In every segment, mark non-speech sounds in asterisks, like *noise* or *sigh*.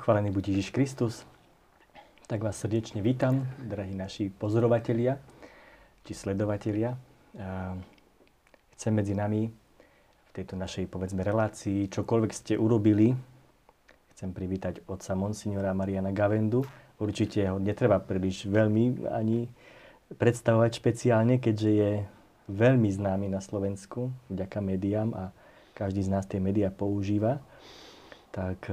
Pochválený buď Ježiš Kristus. Tak vás srdečne vítam, drahí naši pozorovatelia či sledovatelia. Chcem medzi nami v tejto našej, povedzme, relácii, čokoľvek ste urobili, chcem privítať otca Monsignora Mariana Gavendu. Určite ho netreba príliš veľmi ani predstavovať špeciálne, keďže je veľmi známy na Slovensku vďaka médiám a každý z nás tie médiá používa. Tak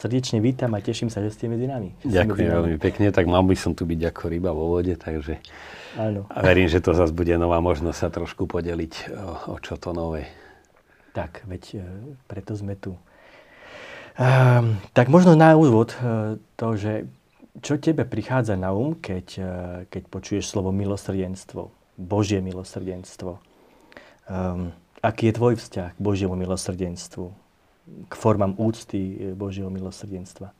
Srdečne vítam a teším sa, že ste medzi nami. Ďakujem veľmi pekne, tak mám by som tu byť ako ryba vo vode, takže Áno. A verím, že to zase bude nová možnosť sa trošku podeliť o, o čo to nové. Tak, veď e, preto sme tu. Um, tak možno na úvod e, to, že čo tebe prichádza na um, keď, e, keď počuješ slovo milosrdenstvo, Božie milosrdenstvo. Um, aký je tvoj vzťah k Božiemu milosrdenstvu? K formám úcty e, Božieho milosrdenstva?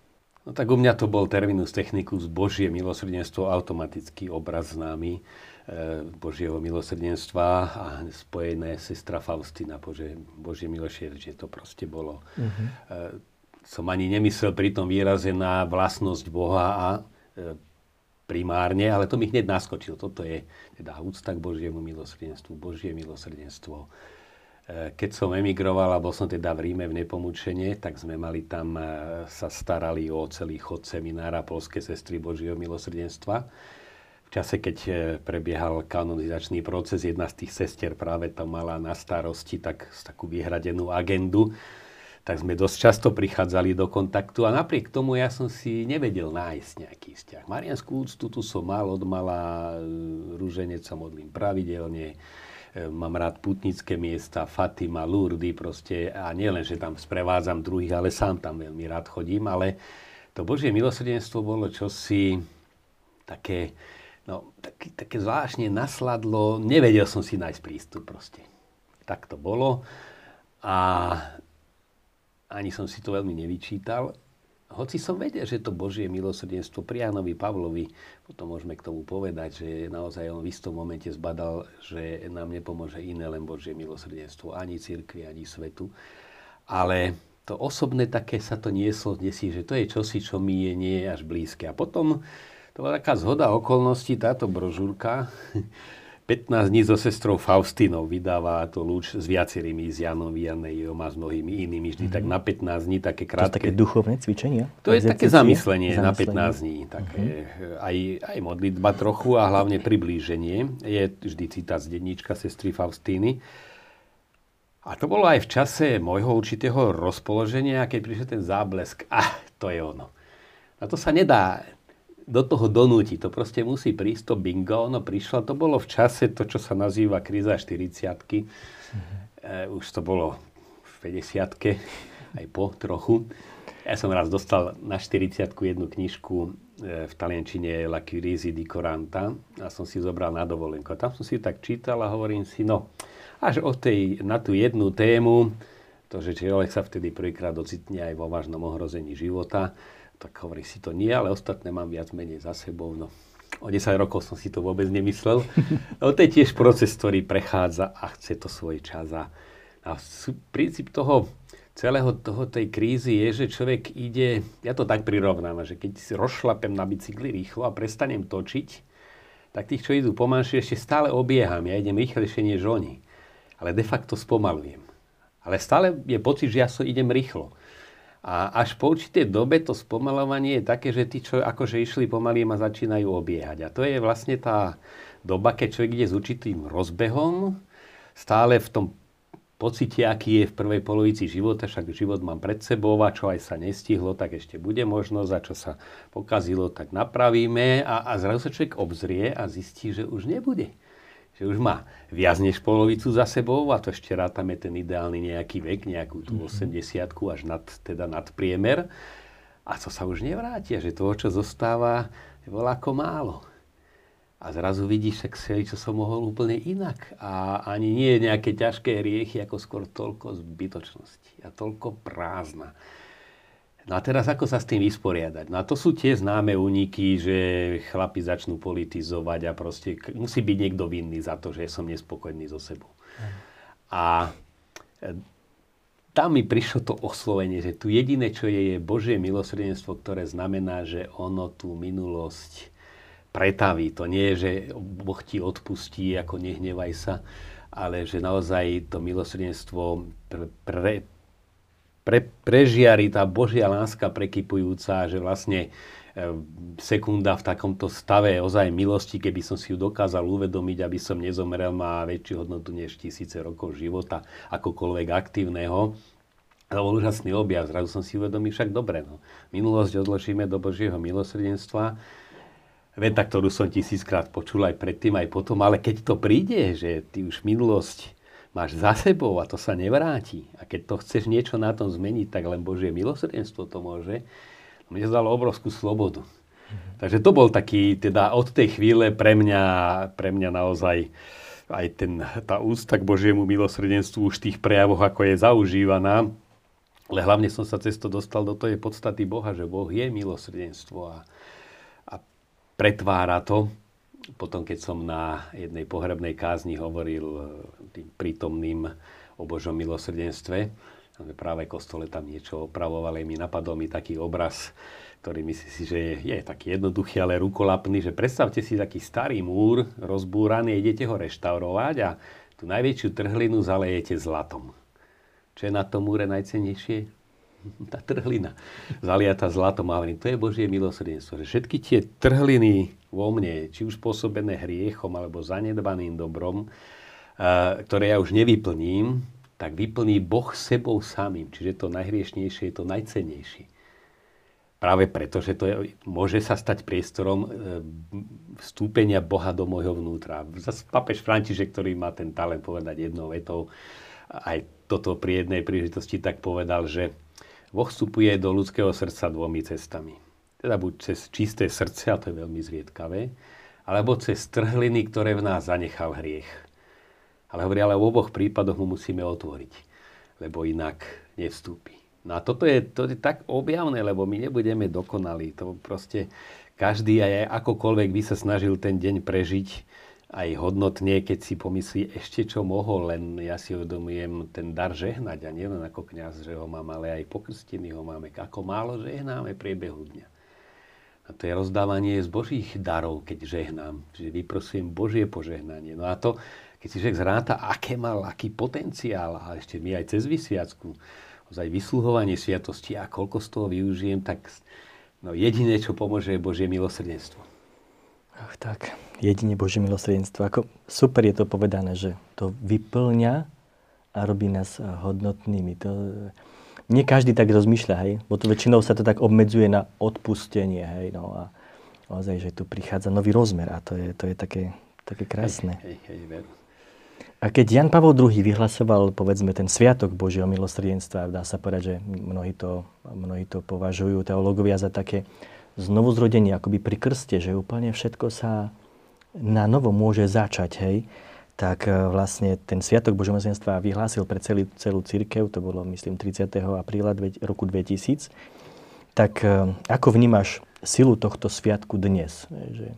No tak u mňa to bol terminus technicus Božie milosrdenstvo, automatický obraz známy e, Božieho milosrdenstva a spojené sestra Faustina, Bože, Božie milosrdenstvo, že to proste bolo. E, som ani nemyslel pri tom výraze na vlastnosť Boha a primárne, ale to mi hneď naskočil. Toto je teda úcta k Božiemu milosrdenstvu, Božie milosrdenstvo keď som emigroval a bol som teda v Ríme v Nepomučenie, tak sme mali tam, e, sa starali o celý chod seminára Polské sestry Božieho milosrdenstva. V čase, keď e, prebiehal kanonizačný proces, jedna z tých sestier práve tam mala na starosti tak, takú vyhradenú agendu, tak sme dosť často prichádzali do kontaktu a napriek tomu ja som si nevedel nájsť nejaký vzťah. Marianskú úctu tu som mal od mala, rúženec sa modlím pravidelne, mám rád putnické miesta, Fatima, Lourdes proste a nielen, že tam sprevádzam druhých, ale sám tam veľmi rád chodím, ale to Božie milosrdenstvo bolo čosi také, no, také, také zvláštne nasladlo, nevedel som si nájsť prístup proste. Tak to bolo. A ani som si to veľmi nevyčítal hoci som vedel, že to Božie milosrdenstvo pri Jánovi Pavlovi, potom môžeme k tomu povedať, že naozaj on v istom momente zbadal, že nám nepomôže iné len Božie milosrdenstvo, ani cirkvi, ani svetu. Ale to osobné také sa to nieslo si, že to je čosi, čo mi je nie až blízke. A potom to bola taká zhoda okolností, táto brožúrka, 15 dní so sestrou Faustinou vydáva to lúč s viacerými, s Janom Vianejom a s mnohými inými, vždy mm-hmm. tak na 15 dní, také krátke. To je také duchovné cvičenie? To je také zamyslenie, zamyslenie na 15 dní. Také, mm-hmm. aj, aj modlitba trochu a hlavne priblíženie. Je vždy citát z denníčka sestry Faustíny. A to bolo aj v čase môjho určitého rozpoloženia, keď prišiel ten záblesk. Ah, to je ono. A to sa nedá do toho donúti. To proste musí prísť, to bingo, ono prišlo. To bolo v čase to, čo sa nazýva kríza 40 mm-hmm. e, Už to bolo v 50 aj po trochu. Ja som raz dostal na 40 jednu knižku e, v taliančine La Curisi di Coranta a som si zobral na dovolenku. Tam som si tak čítal a hovorím si, no, až o tej, na tú jednu tému, to, že človek sa vtedy prvýkrát ocitne aj vo vážnom ohrození života, tak hovorí si to nie, ale ostatné mám viac menej za sebou. No, o 10 rokov som si to vôbec nemyslel. *laughs* No, to je tiež proces, ktorý prechádza a chce to svoj čas. A, a princíp toho celého toho tej krízy je, že človek ide, ja to tak prirovnám, že keď si rozšlapem na bicykli rýchlo a prestanem točiť, tak tých, čo idú pomalšie, ešte stále obieham. Ja idem rýchlejšie než oni. Ale de facto spomalujem. Ale stále je pocit, že ja so idem rýchlo. A až po určitej dobe to spomalovanie je také, že tí, čo akože išli pomaly, ma začínajú obiehať. A to je vlastne tá doba, keď človek ide s určitým rozbehom, stále v tom pocite, aký je v prvej polovici života, však život mám pred sebou a čo aj sa nestihlo, tak ešte bude možnosť a čo sa pokazilo, tak napravíme. A, a zrazu sa človek obzrie a zistí, že už nebude že už má viac než polovicu za sebou a to ešte rátame ten ideálny nejaký vek, nejakú tú 80 mhm. až nad, teda nad priemer. A to sa už nevráti, že toho, čo zostáva, je ako málo. A zrazu vidíš, tak si, čo som mohol úplne inak. A ani nie nejaké ťažké riechy, ako skôr toľko zbytočnosti a toľko prázdna. No a teraz ako sa s tým vysporiadať? No a to sú tie známe úniky, že chlapi začnú politizovať a proste musí byť niekto vinný za to, že som nespokojný so sebou. A e, tam mi prišlo to oslovenie, že tu jediné, čo je, je Božie milosrdenstvo, ktoré znamená, že ono tú minulosť pretaví. To nie je, že Boh ti odpustí, ako nehnevaj sa, ale že naozaj to milosrdenstvo pre, pre, pre, prežiari tá Božia láska prekypujúca, že vlastne e, sekunda v takomto stave ozaj milosti, keby som si ju dokázal uvedomiť, aby som nezomrel, má väčšiu hodnotu než tisíce rokov života, akokoľvek aktívneho. To bol úžasný objav. Zrazu som si uvedomil, však dobre, no. Minulosť odložíme do Božieho milosrdenstva veta, ktorú som tisíckrát počul aj predtým, aj potom, ale keď to príde, že ty už minulosť máš za sebou a to sa nevráti a keď to chceš niečo na tom zmeniť, tak len Božie milosrdenstvo to môže, mne dalo obrovskú slobodu. Mm-hmm. Takže to bol taký, teda od tej chvíle pre mňa, pre mňa naozaj aj ten, tá ústa k Božiemu milosrdenstvu už v tých prejavoch, ako je zaužívaná, ale hlavne som sa cez to dostal do tej podstaty Boha, že Boh je milosrdenstvo a, pretvára to. Potom, keď som na jednej pohrebnej kázni hovoril e, tým prítomným o Božom milosrdenstve, práve kostole tam niečo opravovali, mi napadol mi taký obraz, ktorý myslím si, že je, je taký jednoduchý, ale rukolapný, že predstavte si taký starý múr rozbúraný, idete ho reštaurovať a tú najväčšiu trhlinu zalejete zlatom. Čo je na tom múre najcennejšie? *laughs* tá trhlina zaliata zlatom. A to je Božie milosrdenstvo. Že všetky tie trhliny vo mne, či už spôsobené hriechom alebo zanedbaným dobrom, ktoré ja už nevyplním, tak vyplní Boh sebou samým. Čiže to najhriešnejšie je to najcennejšie. Práve preto, že to je, môže sa stať priestorom e, vstúpenia Boha do môjho vnútra. Zas papež František, ktorý má ten talent povedať jednou vetou, aj toto pri jednej príležitosti tak povedal, že Boh vstupuje do ľudského srdca dvomi cestami. Teda buď cez čisté srdce, a to je veľmi zriedkavé, alebo cez trhliny, ktoré v nás zanechal hriech. Ale hovorí, ale v oboch prípadoch mu musíme otvoriť, lebo inak nevstúpi. No a toto je, to je tak objavné, lebo my nebudeme dokonalí. To proste každý aj akokoľvek by sa snažil ten deň prežiť, aj hodnotne, keď si pomyslí ešte čo mohol, len ja si uvedomujem ten dar žehnať a nielen ako kňaz, že ho mám, ale aj pokrstiny ho máme. Ako málo žehnáme priebehu dňa. A to je rozdávanie z Božích darov, keď žehnám. Čiže vyprosím Božie požehnanie. No a to, keď si človek zráta, aké mal, aký potenciál, a ešte my aj cez vysviacku, ozaj vysluhovanie sviatosti a koľko z toho využijem, tak no, jediné, čo pomôže, je Božie milosrdenstvo. Ach, tak jedine Božie milosrdenstvo. Ako super je to povedané, že to vyplňa a robí nás hodnotnými. To, nie každý tak rozmýšľa, hej? Bo to väčšinou sa to tak obmedzuje na odpustenie, hej? No a naozaj, že tu prichádza nový rozmer a to je, to je také, také krásne. Hej, hej, hej, a keď Jan Pavel II vyhlasoval, povedzme, ten sviatok Božieho milosrdenstva, dá sa povedať, že mnohí to, mnohí to považujú teológovia za také znovuzrodenie, akoby pri krste, že úplne všetko sa na novo môže začať, hej, tak e, vlastne ten Sviatok Božomilosrdenstva vyhlásil pre celý, celú církev, to bolo myslím 30. apríla roku 2000. Tak e, ako vnímaš silu tohto sviatku dnes? Že...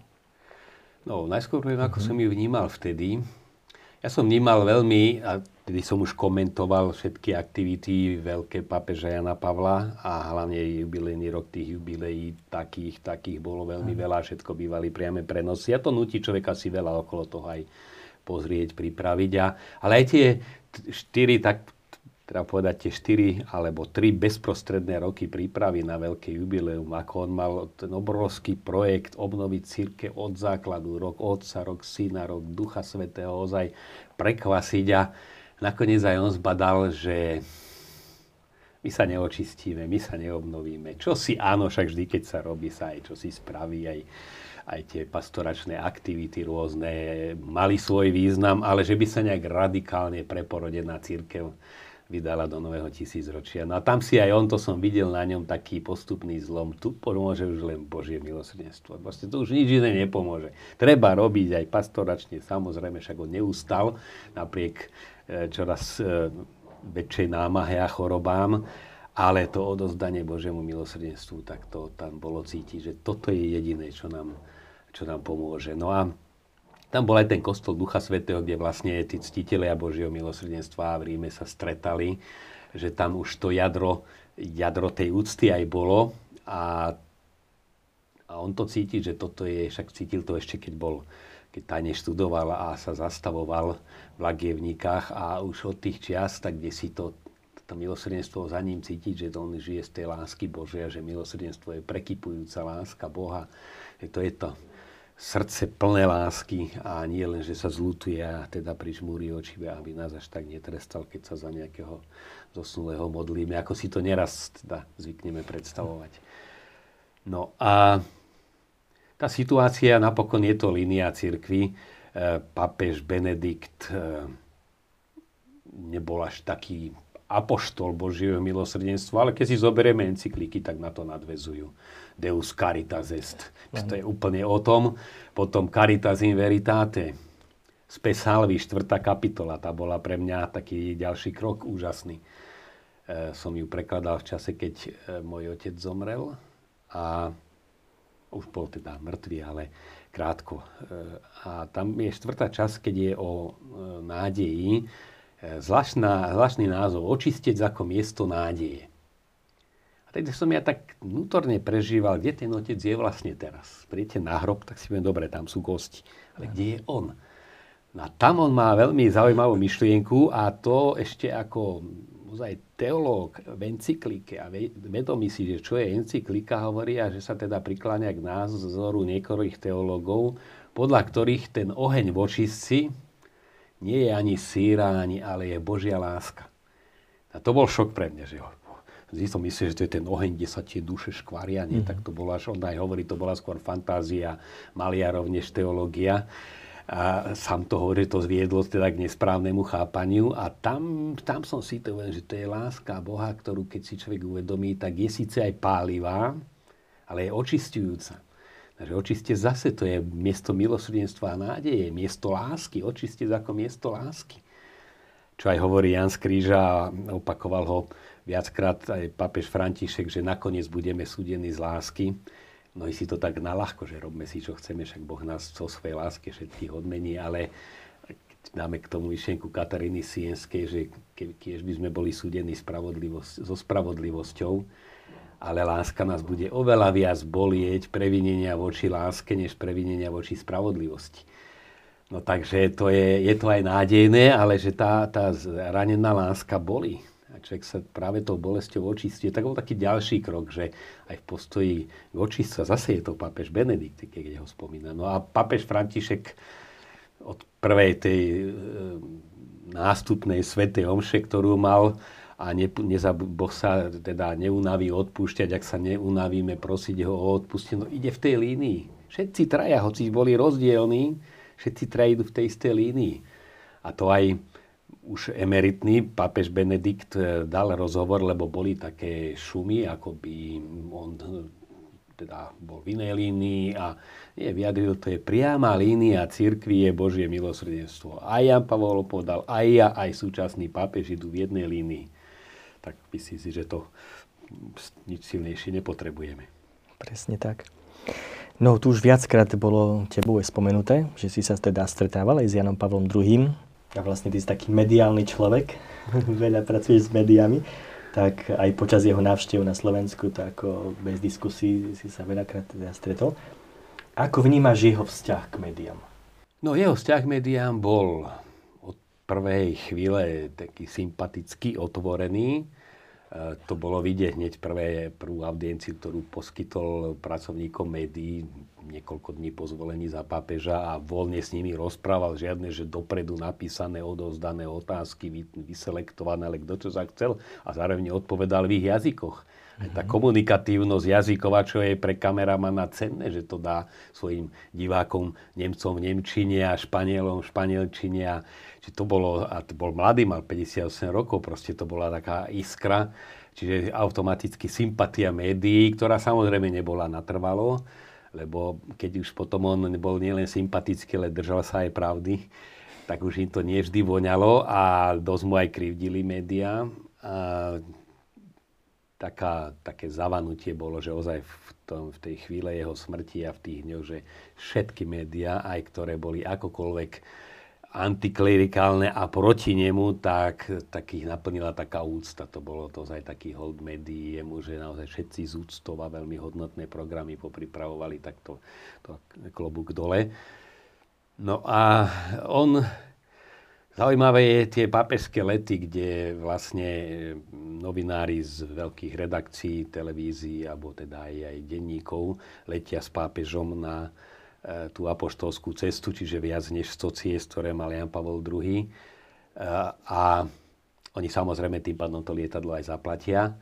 No, najskôr poviem, ako uh-huh. som ju vnímal vtedy. Ja som vnímal veľmi, a tedy som už komentoval všetky aktivity veľké papeža Jana Pavla a hlavne jubilejný rok tých jubilejí takých, takých bolo veľmi veľa, všetko bývali priame prenosy. A to nutí človeka si veľa okolo toho aj pozrieť, pripraviť. A, ale aj tie štyri, tak treba povedať tie štyri alebo tri bezprostredné roky prípravy na veľké jubileum, ako on mal ten obrovský projekt obnoviť círke od základu, rok Otca, rok Syna, rok Ducha Svetého, ozaj prekvasiť a nakoniec aj on zbadal, že my sa neočistíme, my sa neobnovíme. Čo si áno, však vždy, keď sa robí, sa aj čo si spraví, aj, aj tie pastoračné aktivity rôzne mali svoj význam, ale že by sa nejak radikálne preporodená církev vydala do nového tisícročia. No a tam si aj on, to som videl na ňom taký postupný zlom. Tu pomôže už len Božie milosrdenstvo. Vlastne to už nič iné nepomôže. Treba robiť aj pastoračne, samozrejme, však on neustal napriek čoraz e, väčšej námahe a chorobám, ale to odozdanie Božiemu milosrdenstvu, tak to tam bolo cítiť, že toto je jediné, čo nám, čo nám pomôže. No a tam bol aj ten kostol Ducha Svetého, kde vlastne tí ctitelia Božieho milosrdenstva v Ríme sa stretali že tam už to jadro, jadro tej úcty aj bolo a, a on to cíti, že toto je, však cítil to ešte keď bol keď tajne študoval a sa zastavoval v Lagievnikách a už od tých čias, tak kde si to, to milosrdenstvo za ním cítiť, že on žije z tej lásky Božia, že milosrdenstvo je prekypujúca láska Boha. Že to je to srdce plné lásky a nie len, že sa zlutuje a teda prižmúri oči, aby nás až tak netrestal, keď sa za nejakého zosnulého modlíme, ako si to neraz teda zvykneme predstavovať. No a tá situácia, napokon je to línia cirkvi. E, papež Benedikt e, nebol až taký apoštol Božieho milosrdenstva, ale keď si zoberieme encykliky, tak na to nadvezujú. Deus caritas est. To je úplne o tom. Potom Caritas in veritate. Spe salvi, štvrtá kapitola. Tá bola pre mňa taký ďalší krok úžasný. E, som ju prekladal v čase, keď môj otec zomrel. A už bol teda mŕtvý, ale krátko. E, a tam je štvrtá časť, keď je o e, nádeji, e, zvláštna, zvláštny názov, očistieť ako miesto nádeje. A teď som ja tak vnútorne prežíval, kde ten otec je vlastne teraz. Príjete na hrob, tak si poviem, dobre, tam sú kosti. Ale kde je on? No a tam on má veľmi zaujímavú myšlienku a to ešte ako ozaj teológ v encyklike a vedomí si, že čo je encyklika, hovorí a že sa teda prikláňa k názoru niekoľkých teológov, podľa ktorých ten oheň v očistci nie je ani síra, ani, ale je Božia láska. A to bol šok pre mňa, že Vždy som myslel, že to je ten oheň, kde sa tie duše škvaria, nie? Mm. Tak to bola, až on aj hovorí, to bola skôr fantázia maliarov než teológia a sám to hovorí, to zviedlo teda k nesprávnemu chápaniu a tam, tam som si to uvedomil, že to je láska Boha, ktorú keď si človek uvedomí, tak je síce aj pálivá, ale je očistujúca. Takže očiste zase to je miesto milosrdenstva a nádeje, miesto lásky, očiste ako miesto lásky. Čo aj hovorí Jan z Kríža opakoval ho viackrát aj papež František, že nakoniec budeme súdení z lásky. No i si to tak naľahko, že robme si, čo chceme, však Boh nás vo svojej láske všetkých odmení, ale dáme k tomu myšlienku Kataríny Sienskej, že keď by sme boli súdení spravodlivosť, so spravodlivosťou, ale láska nás bude oveľa viac bolieť previnenia voči láske, než previnenia voči spravodlivosti. No takže to je, je to aj nádejné, ale že tá, tá ranená láska bolí človek sa práve tou bolesťou očistí. Tak bol taký ďalší krok, že aj v postoji k očistca, zase je to pápež Benedikt, keď ho spomína. No a pápež František od prvej tej e, nástupnej svetej omše, ktorú mal, a ne, nezab, Boh sa teda neunaví odpúšťať, ak sa neunavíme prosiť ho o odpustenie. No ide v tej línii. Všetci traja, hoci boli rozdielní, všetci traja idú v tej istej línii. A to aj už emeritný pápež Benedikt eh, dal rozhovor, lebo boli také šumy, ako by on teda bol v inej línii a nie, vyjadril, to je priama línia církvy je Božie milosrdenstvo. Aj Jan Pavol povedal, aj ja, aj súčasný pápež idú v jednej línii. Tak myslím si, že to nič silnejšie nepotrebujeme. Presne tak. No tu už viackrát bolo tebou spomenuté, že si sa teda stretával aj s Janom Pavlom II a vlastne ty si taký mediálny človek, *laughs* veľa pracuješ s médiami, tak aj počas jeho návštev na Slovensku, tak ako bez diskusí si sa veľakrát teda stretol. Ako vnímaš jeho vzťah k médiám? No jeho vzťah k médiám bol od prvej chvíle taký sympatický, otvorený. E, to bolo vidieť hneď prvé, prvú audienciu, ktorú poskytol pracovníkom médií niekoľko dní po zvolení za pápeža a voľne s nimi rozprával, žiadne, že dopredu napísané, odozdané otázky, vyselektované, ale kto čo sa chcel a zároveň odpovedal v ich jazykoch. Mm-hmm. Tá komunikatívnosť jazyková, čo je pre kameramana cenné, že to dá svojim divákom, Nemcom v Nemčine a Španielom v Španielčine. A, že to bolo, a to bol mladý, mal 58 rokov, proste to bola taká iskra. Čiže automaticky sympatia médií, ktorá samozrejme nebola natrvalo lebo keď už potom on bol nielen sympatický, ale držal sa aj pravdy, tak už im to nie vždy voňalo a dosť mu aj krivdili médiá. A taká, také zavanutie bolo, že ozaj v, tom, v tej chvíle jeho smrti a v tých dňoch, že všetky médiá, aj ktoré boli akokoľvek antiklerikálne a proti nemu, tak, tak ich naplnila taká úcta. To bolo to aj taký hold médií jemu, že naozaj všetci z úctov a veľmi hodnotné programy popripravovali takto to klobúk dole. No a on, zaujímavé je tie pápežské lety, kde vlastne novinári z veľkých redakcií, televízií, alebo teda aj, aj denníkov letia s pápežom na, tú apoštolskú cestu, čiže viac než 100 ciest, ktoré mal Jan Pavel II. E, a oni samozrejme tým pádom to lietadlo aj zaplatia.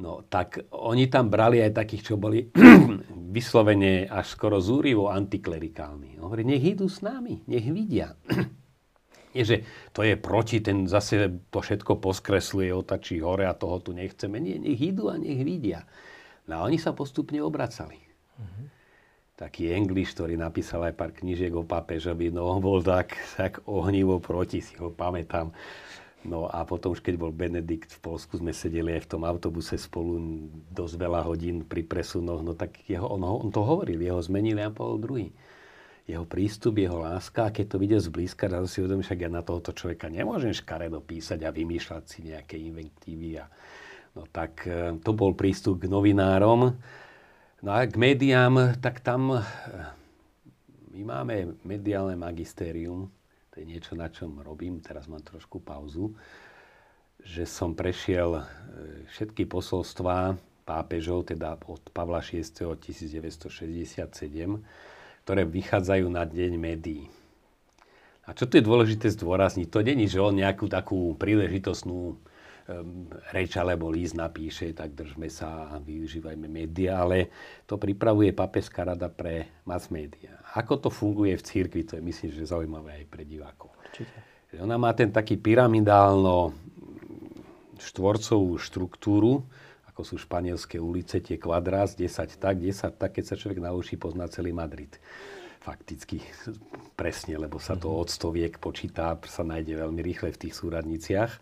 No tak oni tam brali aj takých, čo boli *clears throat* vyslovene až skoro zúrivo antiklerikálni. Hovorí, nech idú s nami, nech vidia. *clears throat* Nie, že to je proti, ten zase to všetko poskresluje, otačí hore a toho tu nechceme. Nie, nech idú a nech vidia. No a oni sa postupne obracali. Mm-hmm taký English, ktorý napísal aj pár knížiek o pápežovi, no on bol tak, tak ohnivo proti, si ho pamätám. No a potom už keď bol Benedikt v Polsku, sme sedeli aj v tom autobuse spolu dosť veľa hodín pri presunoch, no tak jeho, on, on to hovoril, jeho zmenil Jan Paul II. Jeho prístup, jeho láska, a keď to videl zblízka, raz si uvedomíš, však ja na tohoto človeka nemôžem škaredo písať a vymýšľať si nejaké inventívy. A, no tak eh, to bol prístup k novinárom No a k médiám, tak tam eh, my máme mediálne magistérium, to je niečo, na čom robím, teraz mám trošku pauzu, že som prešiel eh, všetky posolstvá pápežov, teda od Pavla VI. 1967, ktoré vychádzajú na deň médií. A čo tu je dôležité zdôrazniť, to není, že on nejakú takú príležitostnú Ehm, reč alebo líst napíše, tak držme sa a využívajme médiá, ale to pripravuje Papeská rada pre mass média. Ako to funguje v církvi, to je myslím, že zaujímavé aj pre divákov. Určite. Ona má ten taký pyramidálno štvorcovú štruktúru, ako sú španielské ulice, tie kvadrás, 10 tak, 10 tak, keď sa človek naučí, pozná celý Madrid. Fakticky presne, lebo sa to mhm. od stoviek počíta, sa nájde veľmi rýchle v tých súradniciach.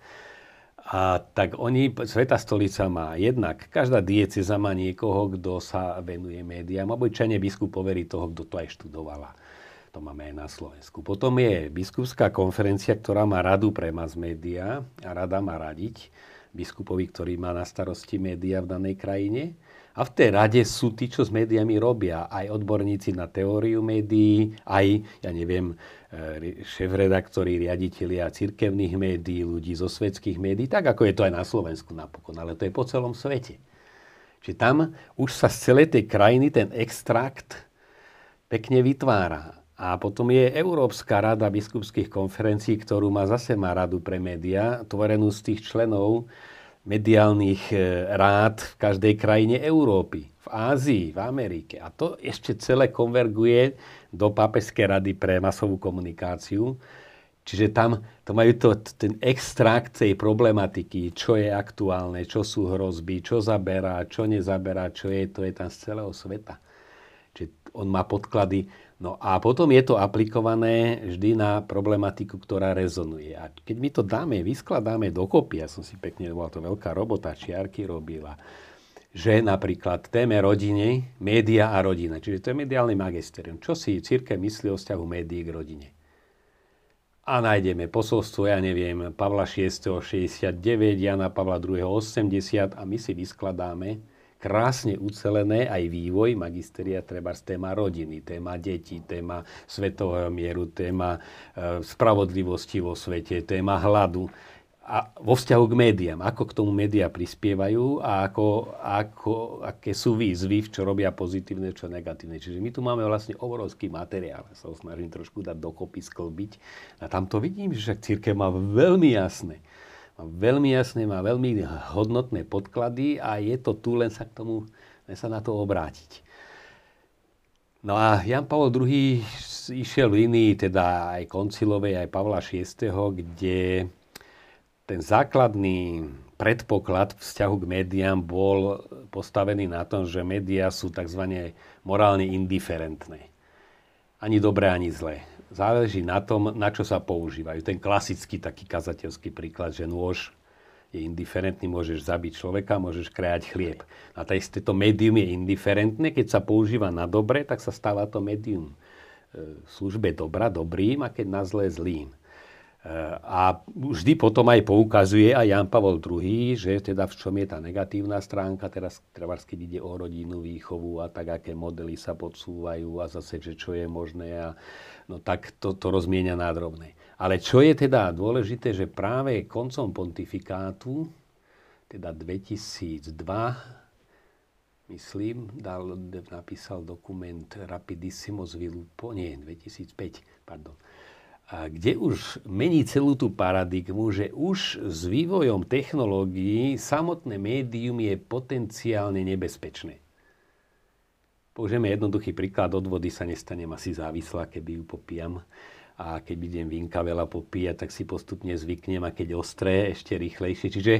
A tak oni, Sveta stolica má jednak, každá dieceza má niekoho, kto sa venuje médiám, obyčajne biskup poverí toho, kto to aj študovala. To máme aj na Slovensku. Potom je biskupská konferencia, ktorá má radu pre mass média a rada má radiť biskupovi, ktorý má na starosti médiá v danej krajine. A v tej rade sú tí, čo s médiami robia. Aj odborníci na teóriu médií, aj, ja neviem, e, šéf-redaktori, riaditeľia cirkevných médií, ľudí zo svetských médií, tak ako je to aj na Slovensku napokon, ale to je po celom svete. Čiže tam už sa z celej tej krajiny ten extrakt pekne vytvára. A potom je Európska rada biskupských konferencií, ktorú má zase má radu pre médiá, tvorenú z tých členov mediálnych e, rád v každej krajine Európy, v Ázii, v Amerike. A to ešte celé konverguje do Pápežskej rady pre masovú komunikáciu. Čiže tam to majú to, ten extrakt tej problematiky, čo je aktuálne, čo sú hrozby, čo zaberá, čo nezaberá, čo je, to je tam z celého sveta. Čiže on má podklady No a potom je to aplikované vždy na problematiku, ktorá rezonuje. A keď my to dáme, vyskladáme dokopy, ja som si pekne, bola to veľká robota, čiarky robila, že napríklad téme rodine, média a rodina, čiže to je mediálny magisterium. Čo si církev myslí o vzťahu médií k rodine? A nájdeme posolstvo, ja neviem, Pavla VI. 69, Jana Pavla II. 80 a my si vyskladáme krásne ucelené aj vývoj magisteria, treba z téma rodiny, téma detí, téma svetového mieru, téma e, spravodlivosti vo svete, téma hladu a vo vzťahu k médiám, ako k tomu médiá prispievajú a ako, ako, aké sú výzvy, čo robia pozitívne, čo negatívne. Čiže my tu máme vlastne obrovský materiál. Ja sa ho snažím trošku dať dokopy, sklbiť. A tam to vidím, že církev má veľmi jasné veľmi jasné, má veľmi hodnotné podklady a je to tu len sa k tomu, len sa na to obrátiť. No a Jan Pavel II išiel línii teda aj koncilovej, aj Pavla VI, kde ten základný predpoklad vzťahu k médiám bol postavený na tom, že médiá sú tzv. morálne indiferentné. Ani dobré, ani zlé záleží na tom, na čo sa používajú. Ten klasický taký kazateľský príklad, že nôž je indiferentný, môžeš zabiť človeka, môžeš krajať chlieb. A to médium je indiferentné, keď sa používa na dobre, tak sa stáva to médium službe dobra dobrým a keď na zlé zlým. A vždy potom aj poukazuje aj Jan Pavol II, že teda v čom je tá negatívna stránka, teraz treba, keď ide o rodinu, výchovu a tak, aké modely sa podsúvajú a zase, že čo je možné a no tak to, to rozmienia nádrobné. Ale čo je teda dôležité, že práve koncom pontifikátu, teda 2002, myslím, dal, napísal dokument Rapidissimo Sviluppo, nie, 2005, pardon, a kde už mení celú tú paradigmu, že už s vývojom technológií samotné médium je potenciálne nebezpečné. Použijeme jednoduchý príklad, od vody sa nestanem asi závislá, keby ju popijam. A keď budem vínka veľa popíjať, tak si postupne zvyknem a keď ostré, ešte rýchlejšie. Čiže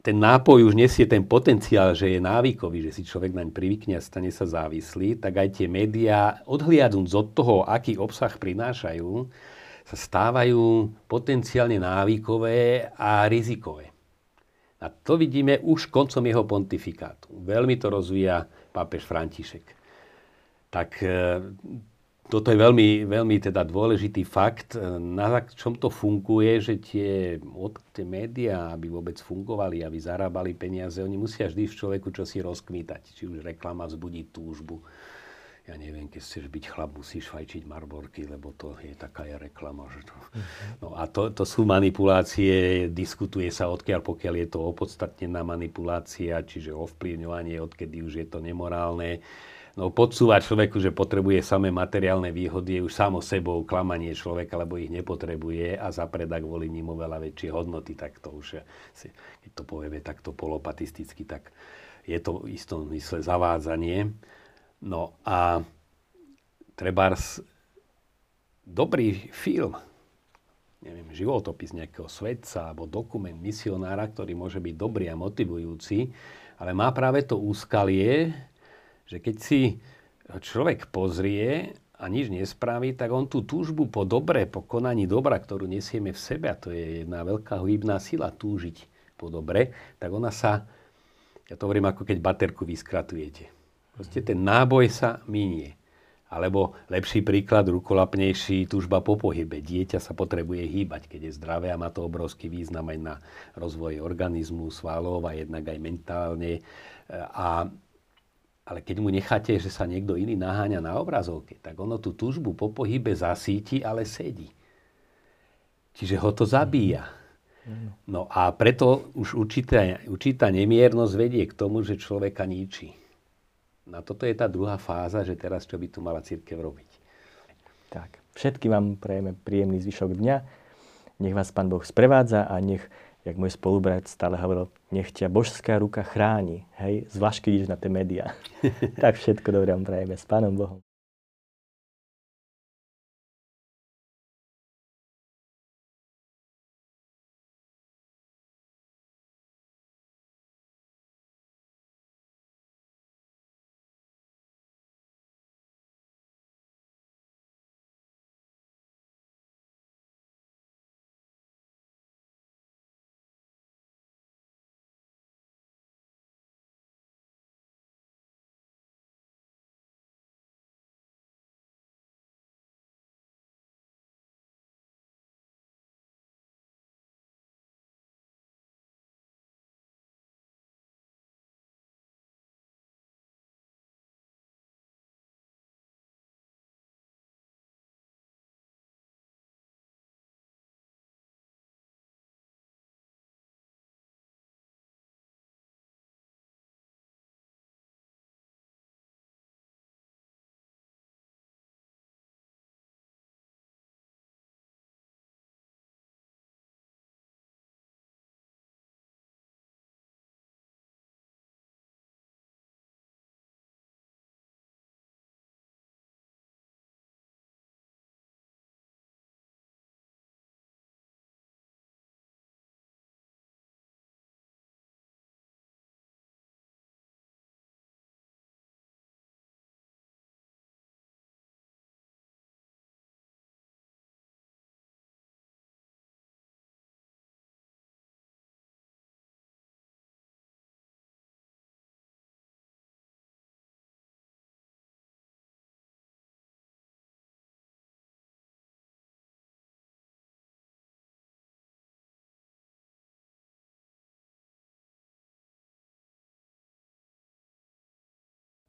ten nápoj už nesie ten potenciál, že je návykový, že si človek naň privykne a stane sa závislý, tak aj tie médiá, odhliadnúc od toho, aký obsah prinášajú, sa stávajú potenciálne návykové a rizikové. A to vidíme už koncom jeho pontifikátu. Veľmi to rozvíja pápež František. Tak e, toto je veľmi, veľmi teda dôležitý fakt, na čom to funguje, že tie, od, tie médiá, aby vôbec fungovali, aby zarábali peniaze, oni musia vždy v človeku čosi rozkmítať. Či už reklama vzbudí túžbu. Ja neviem, keď chceš byť chlap, musíš fajčiť marborky, lebo to je taká je reklama. Že to... No a to, to sú manipulácie, diskutuje sa odkiaľ, pokiaľ je to opodstatnená manipulácia, čiže ovplyvňovanie, odkedy už je to nemorálne No podsúvať človeku, že potrebuje samé materiálne výhody, je už samo sebou klamanie človeka, lebo ich nepotrebuje a zapreda kvôli ním oveľa väčšie hodnoty, tak to už, keď to povieme takto polopatisticky, tak je to v istom mysle zavádzanie. No a treba dobrý film, neviem, životopis nejakého svedca alebo dokument misionára, ktorý môže byť dobrý a motivujúci, ale má práve to úskalie, že keď si človek pozrie a nič nespraví, tak on tú túžbu po dobre, po konaní dobra, ktorú nesieme v sebe, a to je jedna veľká hybná sila túžiť po dobre, tak ona sa, ja to hovorím ako keď baterku vyskratujete. Proste ten náboj sa minie. Alebo lepší príklad, rukolapnejší, túžba po pohybe. Dieťa sa potrebuje hýbať, keď je zdravé a má to obrovský význam aj na rozvoj organizmu, svalov a jednak aj mentálne. A ale keď mu necháte, že sa niekto iný naháňa na obrazovke, tak ono tú túžbu po pohybe zasíti, ale sedí. Čiže ho to zabíja. No a preto už určitá, určitá nemiernosť vedie k tomu, že človeka ničí. No a toto je tá druhá fáza, že teraz čo by tu mala církev robiť. Tak, všetky vám prejeme príjemný zvyšok dňa. Nech vás Pán Boh sprevádza a nech jak môj spolubrat stále hovoril, nech ťa božská ruka chráni, hej, zvlášť keď ideš na tie médiá. *laughs* tak všetko dobré vám prajeme s Pánom Bohom.